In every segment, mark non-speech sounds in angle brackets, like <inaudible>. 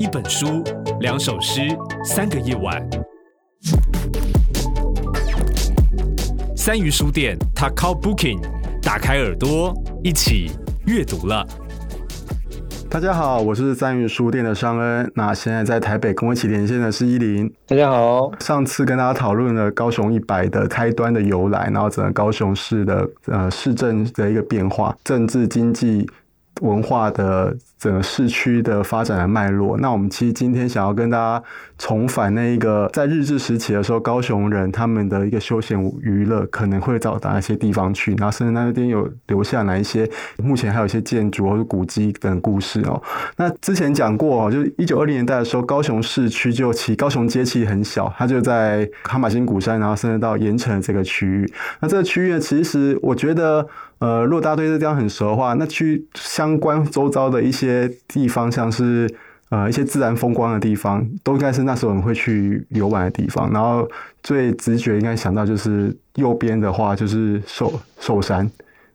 一本书，两首诗，三个夜晚。三鱼书店，Takao Booking，打开耳朵，一起阅读了。大家好，我是三鱼书店的尚恩。那现在在台北跟我一起连线的是依林。大家好，上次跟大家讨论了高雄一百的开端的由来，然后整个高雄市的呃市政的一个变化，政治经济。文化的整个市区的发展的脉络，那我们其实今天想要跟大家重返那一个在日治时期的时候，高雄人他们的一个休闲娱乐可能会找到哪些地方去，然后甚至那边有留下哪一些目前还有一些建筑或者古迹等故事哦。那之前讲过哦，就一九二零年代的时候，高雄市区就其高雄街其实很小，它就在哈玛星古山，然后甚至到盐城这个区域。那这个区域，其实我觉得。呃，如果大家对这地方很熟的话，那去相关周遭的一些地方，像是呃一些自然风光的地方，都应该是那时候我们会去游玩的地方。然后最直觉应该想到就是右边的话就是寿寿山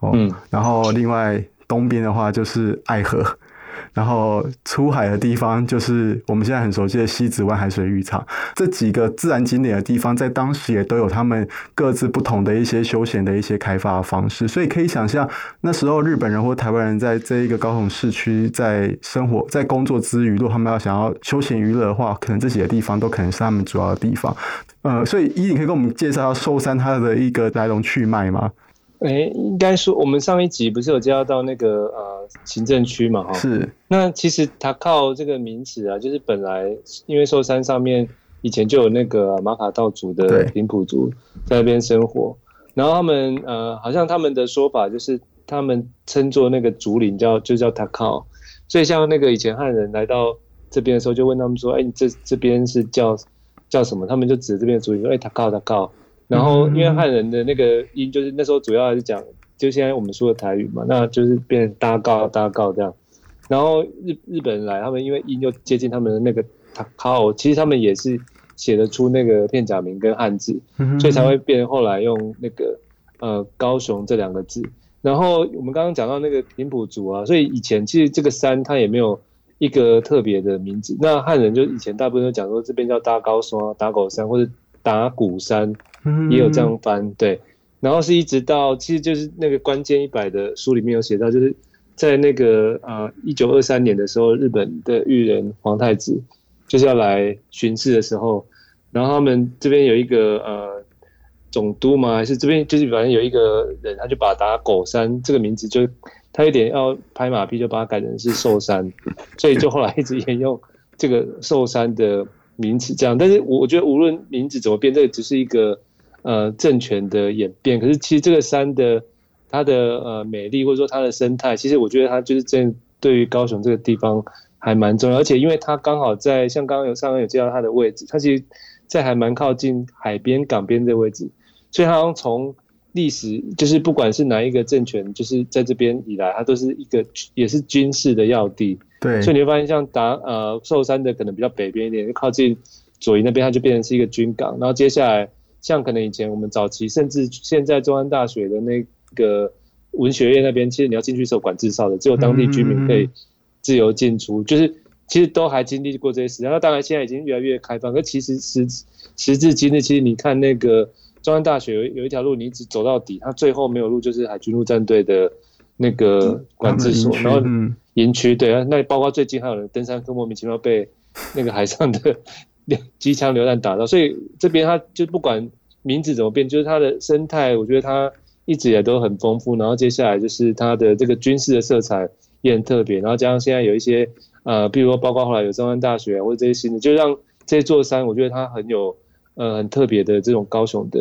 哦，嗯，然后另外东边的话就是爱河。然后出海的地方就是我们现在很熟悉的西子湾海水浴场，这几个自然景点的地方，在当时也都有他们各自不同的一些休闲的一些开发方式，所以可以想象那时候日本人或台湾人在这一个高雄市区在生活在工作之余，如果他们要想要休闲娱乐的话，可能这几个地方都可能是他们主要的地方。呃，所以依你可以跟我们介绍下寿山它的一个来龙去脉吗？哎，应该说我们上一集不是有介绍到那个呃行政区嘛？哈，是。那其实它靠这个名词啊，就是本来因为寿山上面以前就有那个马卡道族的平埔族在那边生活，然后他们呃好像他们的说法就是他们称作那个竹林叫就叫塔靠，所以像那个以前汉人来到这边的时候，就问他们说：“哎，你这这边是叫叫什么？”他们就指这边的竹林说：“哎，塔靠塔靠。”然后，因为汉人的那个音，就是那时候主要还是讲，就现在我们说的台语嘛，那就是变成搭告搭告这样。然后日日本人来，他们因为音又接近他们的那个塔靠，其实他们也是写得出那个片假名跟汉字，所以才会变后来用那个呃高雄这两个字。然后我们刚刚讲到那个平埔族啊，所以以前其实这个山它也没有一个特别的名字。那汉人就以前大部分都讲说这边叫搭高山、搭狗山或者打鼓山。也有这样翻，对，然后是一直到，其实就是那个关键一百的书里面有写到，就是在那个呃一九二三年的时候，日本的裕仁皇太子就是要来巡视的时候，然后他们这边有一个呃总督嘛，还是这边就是反正有一个人，他就把打狗山这个名字就他有点要拍马屁，就把它改成是寿山，所以就后来一直沿用这个寿山的名词这样，但是我我觉得无论名字怎么变，这个只是一个。呃，政权的演变，可是其实这个山的它的呃美丽，或者说它的生态，其实我觉得它就是真对于高雄这个地方还蛮重要，而且因为它刚好在像刚刚有上面有介绍它的位置，它其实在还蛮靠近海边港边的位置，所以它从历史就是不管是哪一个政权，就是在这边以来，它都是一个也是军事的要地。对，所以你会发现像达呃寿山的可能比较北边一点，就靠近左营那边，它就变成是一个军港，然后接下来。像可能以前我们早期，甚至现在中安大学的那个文学院那边，其实你要进去是有管制哨的，只有当地居民可以自由进出，就是其实都还经历过这些事。那当然现在已经越来越开放，可其实时时至今日，其实你看那个中山大学有有一条路，你一直走到底，它最后没有路，就是海军陆战队的那个管制所，然后营区对啊，那包括最近还有人登山客莫名其妙被那个海上的。<laughs> 机枪榴弹打到，所以这边它就不管名字怎么变，就是它的生态，我觉得它一直也都很丰富。然后接下来就是它的这个军事的色彩也很特别。然后加上现在有一些呃，比如说包括后来有中山大学或者这些新的，就让这座山，我觉得它很有。呃，很特别的这种高雄的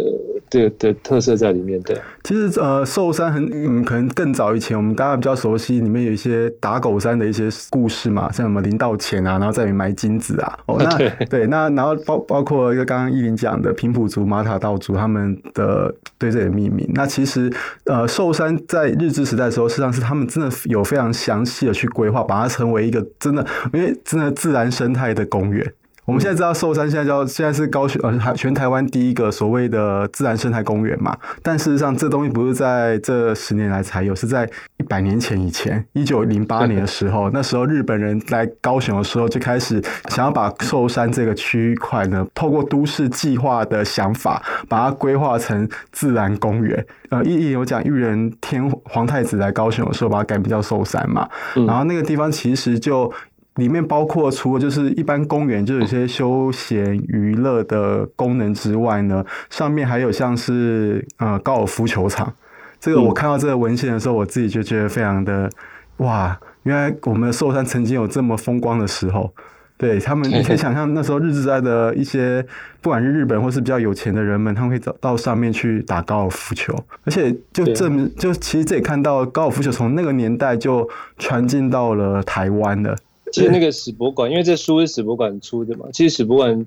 的的特色在里面。对，其实呃，寿山很嗯，可能更早以前，我们大家比较熟悉，里面有一些打狗山的一些故事嘛，像什么林道前啊，然后在里面埋金子啊。哦，那对，对，那然后包包括一个刚刚依林讲的平埔族、马塔道族他们的对这里的命名。那其实呃，寿山在日治时代的时候，实际上是他们真的有非常详细的去规划，把它成为一个真的，因为真的自然生态的公园。我们现在知道寿山现在叫现在是高雄呃全台湾第一个所谓的自然生态公园嘛，但事实上这东西不是在这十年来才有，是在一百年前以前，一九零八年的时候，<laughs> 那时候日本人来高雄的时候就开始想要把寿山这个区块呢，透过都市计划的想法，把它规划成自然公园。呃，一一有讲裕仁天皇太子来高雄的时候，把它改名叫寿山嘛，然后那个地方其实就。里面包括除了就是一般公园，就有些休闲娱乐的功能之外呢，上面还有像是呃高尔夫球场。这个我看到这个文献的时候，我自己就觉得非常的哇，原来我们的寿山曾经有这么风光的时候。对他们，你可以想象那时候日治时代的一些，不管是日本或是比较有钱的人们，他们会到到上面去打高尔夫球，而且就证明，就其实这也看到高尔夫球从那个年代就传进到了台湾了。其实那个史博馆，因为这书是史博馆出的嘛，其实史博馆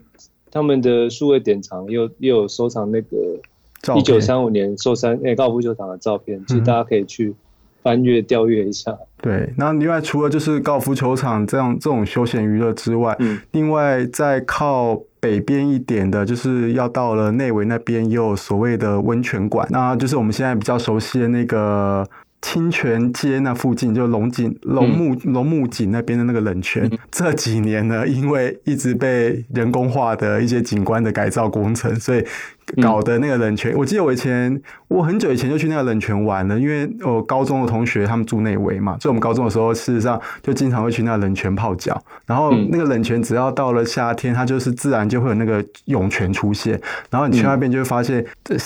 他们的数位典藏又又有收藏那个一九三五年寿山那高尔夫球场的照片，其实大家可以去翻阅调阅一下。对，那另外除了就是高尔夫球场这样这种休闲娱乐之外，嗯，另外在靠北边一点的，就是要到了内围那边，也有所谓的温泉馆，那就是我们现在比较熟悉的那个。清泉街那附近，就龙井、龙木、龙木井那边的那个冷泉，嗯，这几年呢，因为一直被人工化的一些景观的改造工程，所以。搞的那个冷泉，我记得我以前我很久以前就去那个冷泉玩了，因为我高中的同学他们住内围嘛，所以我们高中的时候事实上就经常会去那个冷泉泡脚。然后那个冷泉只要到了夏天，它就是自然就会有那个涌泉出现，然后你去那边就会发现，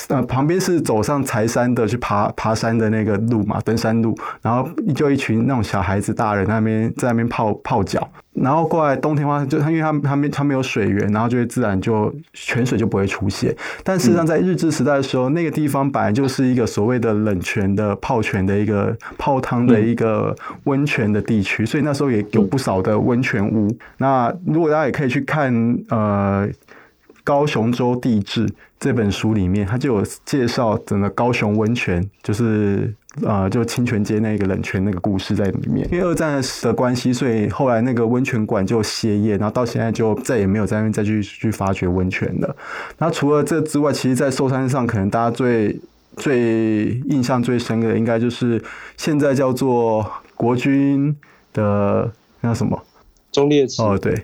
呃，旁边是走上柴山的去爬爬山的那个路嘛，登山路，然后就一群那种小孩子、大人那边在那边泡泡脚。然后过来冬天的话，就它因为它它没它没有水源，然后就会自然就泉水就不会出现。但事实上，在日治时代的时候，那个地方本来就是一个所谓的冷泉的泡泉的一个泡汤的一个温泉的地区，所以那时候也有不少的温泉屋。那如果大家也可以去看呃《高雄州地质》这本书里面，它就有介绍整个高雄温泉，就是。呃，就清泉街那个冷泉那个故事在里面。因为二战的关系，所以后来那个温泉馆就歇业，然后到现在就再也没有在那边再去去发掘温泉了。那除了这之外，其实，在寿山上，可能大家最最印象最深的，应该就是现在叫做国军的那什么忠烈祠哦，对，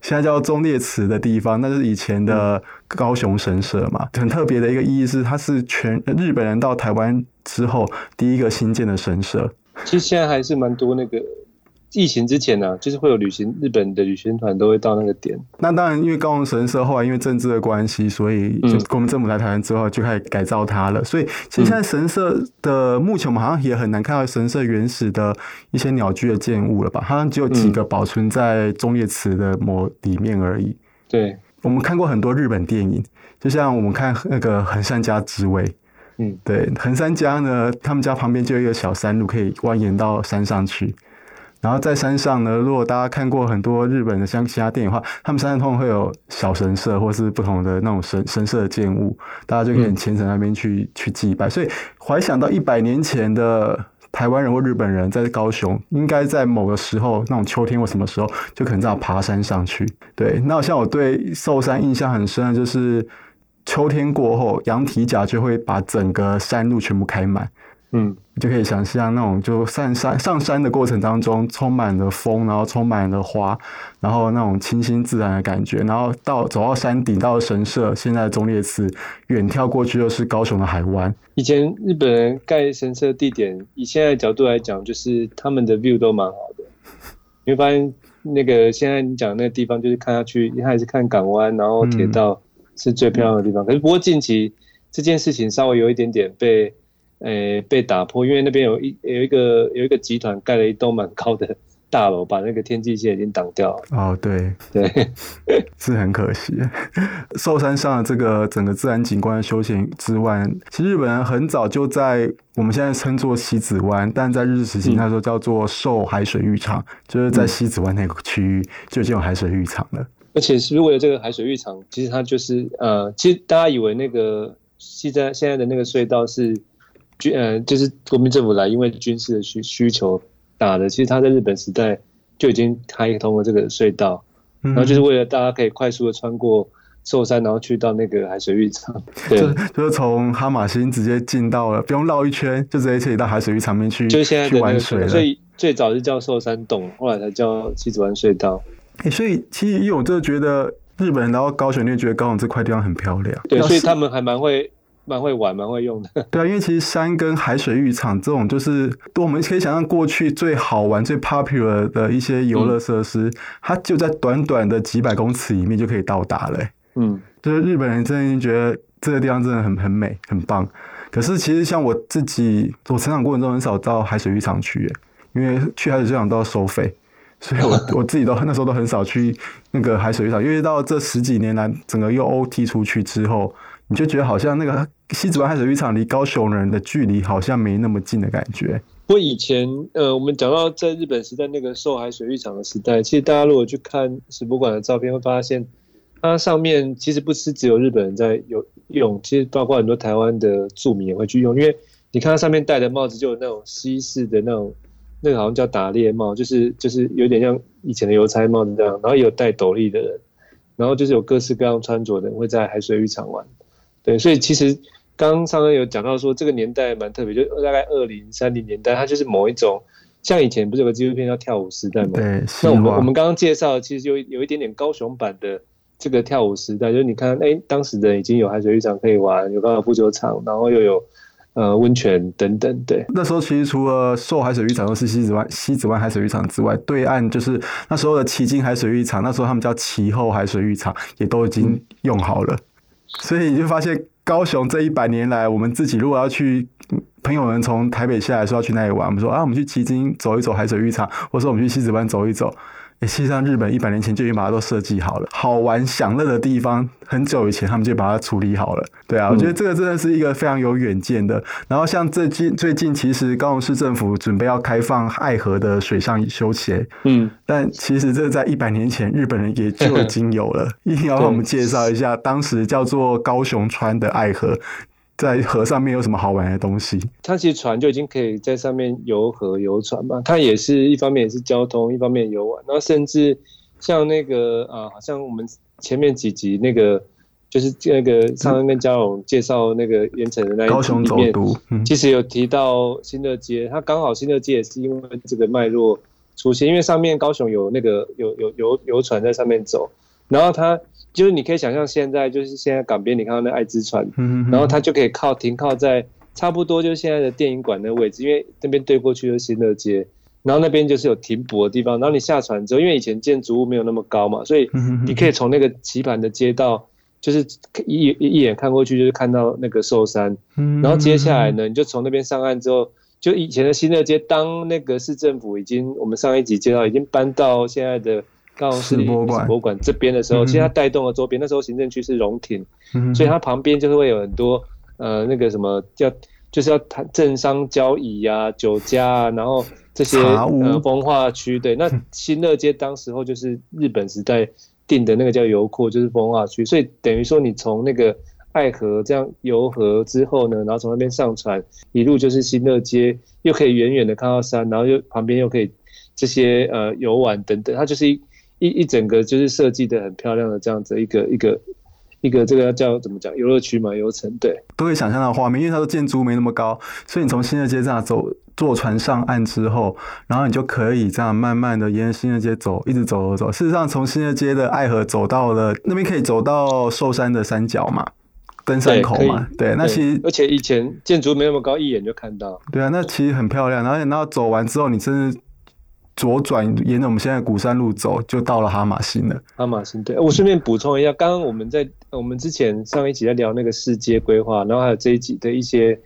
现在叫忠烈祠的地方，那就是以前的高雄神社嘛。很特别的一个意义是，它是全日本人到台湾。之后第一个新建的神社，其实现在还是蛮多那个疫情之前呢、啊，就是会有旅行日本的旅行团都会到那个点。那当然，因为高雄神社后来因为政治的关系，所以就国民政府来台湾之后就开始改造它了。所以其实现在神社的目前我们好像也很难看到神社原始的一些鸟居的建物了吧？好像只有几个保存在忠烈祠的某里面而已。对，我们看过很多日本电影，就像我们看那个横山家之味。嗯，对，横山家呢，他们家旁边就有一个小山路，可以蜿蜒到山上去。然后在山上呢，如果大家看过很多日本的像其他电影的话，他们山上通常会有小神社，或是不同的那种神神社的建物，大家就可以很虔诚那边去、嗯、去祭拜。所以怀想到一百年前的台湾人或日本人在高雄，应该在某个时候，那种秋天或什么时候，就可能这样爬山上去。对，那像我对寿山印象很深的就是。秋天过后，羊蹄甲就会把整个山路全部开满，嗯，你就可以想象那种就上山上山的过程当中，充满了风，然后充满了花，然后那种清新自然的感觉，然后到走到山顶，到神社，现在的忠烈祠，远眺过去又是高雄的海湾。以前日本人盖神社地点，以现在的角度来讲，就是他们的 view 都蛮好的。你会发现，那个现在你讲那个地方，就是看下去，一开始看港湾，然后铁道。嗯是最漂亮的地方，可是不过近期这件事情稍微有一点点被，呃，被打破，因为那边有一有一个有一个集团盖了一栋蛮高的大楼，把那个天际线已经挡掉了。哦，对对，<laughs> 是很可惜。寿山上的这个整个自然景观的休闲之外，其实日本人很早就在我们现在称作西子湾，但在日治时期那时候叫做寿海水浴场，嗯，就是在西子湾那个区域就已经有海水浴场了。而且是为了这个海水浴场，其实它就是呃，其实大家以为那个现在现在的那个隧道是军呃，就是国民政府来因为军事的需需求打的。其实他在日本时代就已经开通了这个隧道，然后就是为了大家可以快速的穿过寿山，然后去到那个海水浴场。<laughs> 对，就就是从哈马星直接进到了，不用绕一圈，就直接可以到海水浴场面去，就现在的、那个、去玩水了。所以最早是叫寿山洞，后来才叫七子湾隧道。所以其实因为我真的觉得日本人来到高雄，就觉得高雄这块地方很漂亮。对，所以他们还蛮会。蛮会玩，蛮会用的。<laughs> 对啊，因为其实山跟海水浴场这种，就是对我们可以想象过去最好玩、最 popular 的一些游乐设施，嗯，它就在短短的几百公尺里面就可以到达了。嗯，就是日本人真的觉得这个地方真的很很美、很棒。可是其实像我自己，我成长过程中很少到海水浴场去，因为去海水浴场都要收费，所以我 <laughs> 我自己都 <laughs> 那时候都很少去那个海水浴场。因为到这十几年来，整个又 OT 出去之后。你就觉得好像那个 <laughs> 西子湾海水浴场离高雄人的距离好像没那么近的感觉。不过以前，呃，我们讲到在日本时代那个寿海水浴场的时代，其实大家如果去看史博馆的照片，会发现它上面其实不是只有日本人在有用，其实包括很多台湾的住民也会去用。因为你看它上面戴的帽子，就有那种西式的那种，那个好像叫打猎帽，就是就是有点像以前的邮差帽子这样。然后也有戴斗笠的人，然后就是有各式各样穿着的人会在海水浴场玩。对，所以其实刚刚上恩有讲到说，这个年代蛮特别，就大概二零三零年代，它就是某一种，像以前不是有个纪录片叫《跳舞时代》吗？对，那我们我们刚刚介绍，其实有有一点点高雄版的这个跳舞时代，就是你看，哎，当时的人已经有海水浴场可以玩，有高尔夫球场，然后又有呃温泉等等。对，那时候其实除了寿海水浴场或是西子湾西子湾海水浴场之外，对岸就是那时候的旗津海水浴场，那时候他们叫旗后海水浴场，也都已经用好了。嗯所以你就发现，高雄这一百年来，我们自己如果要去，朋友们从台北下来说要去那里玩，我们说啊，我们去旗津走一走海水浴场，或者说我们去西子湾走一走。诶，实际上日本一百年前就已经把它都设计好了，好玩享乐的地方，很久以前他们就把它处理好了。对啊，我觉得这个真的是一个非常有远见的。然后像最近最近，其实高雄市政府准备要开放爱河的水上休闲，嗯，但其实这在一百年前日本人也就已经有了。一定要帮我们介绍一下，当时叫做高雄川的爱河。在河上面有什么好玩的东西？它其实船就已经可以在上面游河游船嘛。它也是一方面也是交通，一方面游玩。然后甚至像那个啊，好像我们前面几集那个就是那个上恩跟嘉荣介绍那个盐城的那一集里面，高雄总督，其实有提到新乐街。它刚好新乐街也是因为这个脉络出现，因为上面高雄有那个有有游游船在上面走，然后它。就是你可以想象，现在就是现在港边，你看到那爱之船，然后它就可以靠停靠在差不多就是现在的电影馆那个位置，因为那边对过去就是新乐街，然后那边就是有停泊的地方，然后你下船之后，因为以前建筑物没有那么高嘛，所以你可以从那个棋盘的街道，就是一一眼看过去就是看到那个寿山，然后接下来呢，你就从那边上岸之后，就以前的新乐街，当那个市政府已经我们上一集介绍已经搬到现在的。高雄市博物馆这边的时候，其实它带动了周边。那时候行政区是荣亭，所以它旁边就是会有很多呃那个什么叫就是要谈政商交易啊、酒家啊，然后这些呃风化区。对，<laughs> 那新乐街当时候就是日本时代定的那个叫油库，就是风化区。所以等于说你从那个爱河这样游河之后呢，然后从那边上船，一路就是新乐街，又可以远远的看到山，然后又旁边又可以这些呃游玩等等，它就是一。一一整个就是设计的很漂亮的这样子一个一个一个这个叫怎么讲游乐区嘛游程对，都可以想象到画面，因为它的建筑没那么高，所以你从新乐街这样走，坐船上岸之后，然后你就可以这样慢慢的沿着新乐街走，一直走走走。事实上，从新乐街的爱河走到了那边，可以走到寿山的山脚嘛，登山口嘛，对，对，那其实而且以前建筑没那么高，一眼就看到。对啊，那其实很漂亮。然后然后走完之后，你真的。左转，沿着我们现在鼓山路走，就到了哈马星了。哈马星，对，我顺便补充一下，刚刚我们在我们之前上一集在聊那个世界规划，然后还有这一集的一些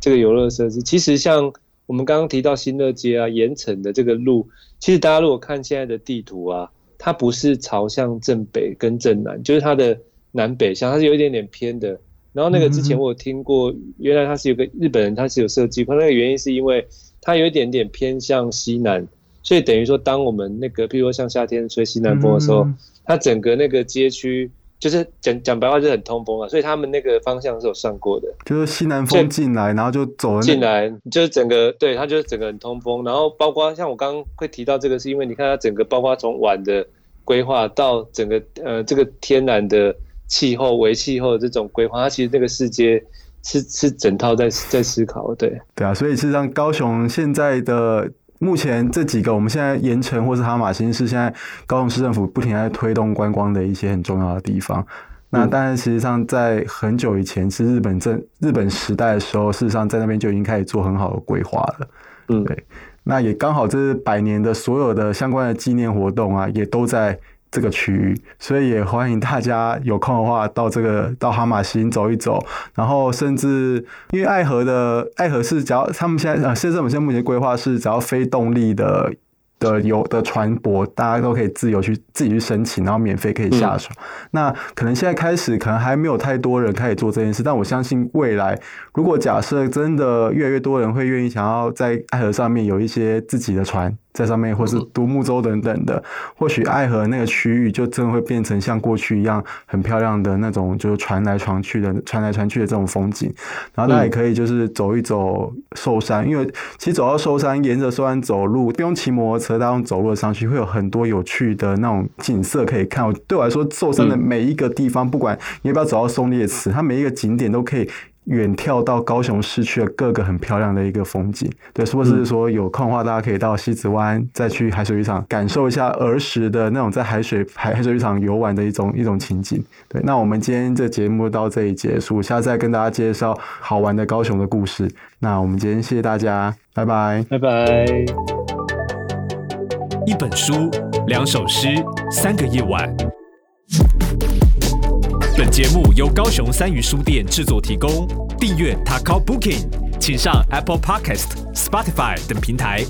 这个游乐设施。其实像我们刚刚提到新乐街啊、盐埕的这个路，其实大家如果看现在的地图啊，它不是朝向正北跟正南，就是它的南北向，它是有一点点偏的。然后那个之前我有听过，原来它是有个日本人，他是有设计，可能那个原因是因为它有一点点偏向西南。所以等于说，当我们那个，譬如说像夏天吹西南风的时候，嗯、它整个那个街区就是讲讲白话就是很通风啊。所以他们那个方向是有算过的，就是西南风进来，然后就走进来，就是整个对它就是整个很通风。然后包括像我刚刚会提到这个，是因为你看它整个包括从晚的规划到整个呃这个天然的气候、微气候的这种规划，它其实这个世界是是整套在在思考，对对啊，所以事实上高雄现在的目前这几个，我们现在盐城或是哈马星是现在高雄市政府不停在推动观光的一些很重要的地方。那当然，实际上在很久以前是日本政日本时代的时候，事实上在那边就已经开始做很好的规划了。嗯，对。那也刚好这是百年的所有的相关的纪念活动啊，也都在这个区域，所以也欢迎大家有空的话到这个到哈马星走一走，然后甚至因为爱河的爱河是只要他们现在呃，现在我们现在目前规划是只要非动力的。的有的船舶，大家都可以自由去自己去申请，然后免费可以下船。那可能现在开始，可能还没有太多人开始做这件事，但我相信未来，如果假设真的越来越多人会愿意想要在爱河上面有一些自己的船。在上面，或是独木舟等等的，或许爱河那个区域就真的会变成像过去一样很漂亮的那种，就是传来传去的、传来传去的这种风景。然后大家也可以就是走一走寿山，因为其实走到寿山，沿着寿山走路，不用骑摩托车，大家用走路上去，会有很多有趣的那种景色可以看。对我来说，寿山的每一个地方，不管你要不要走到松烈祠，它每一个景点都可以。远眺到高雄市区的各个很漂亮的一个风景，对，是不是说有空的话，大家可以到西子湾，再去海水浴场感受一下儿时的那种在海水海海水浴场游玩的一种一种情景。对，那我们今天这节目到这里结束，下次再跟大家介绍好玩的高雄的故事。那我们今天谢谢大家，拜拜，拜拜。一本书，两首诗，三个夜晚。本节目由高雄三余书店制作提供。订阅 Takao Booking，请上 Apple Podcast、Spotify 等平台。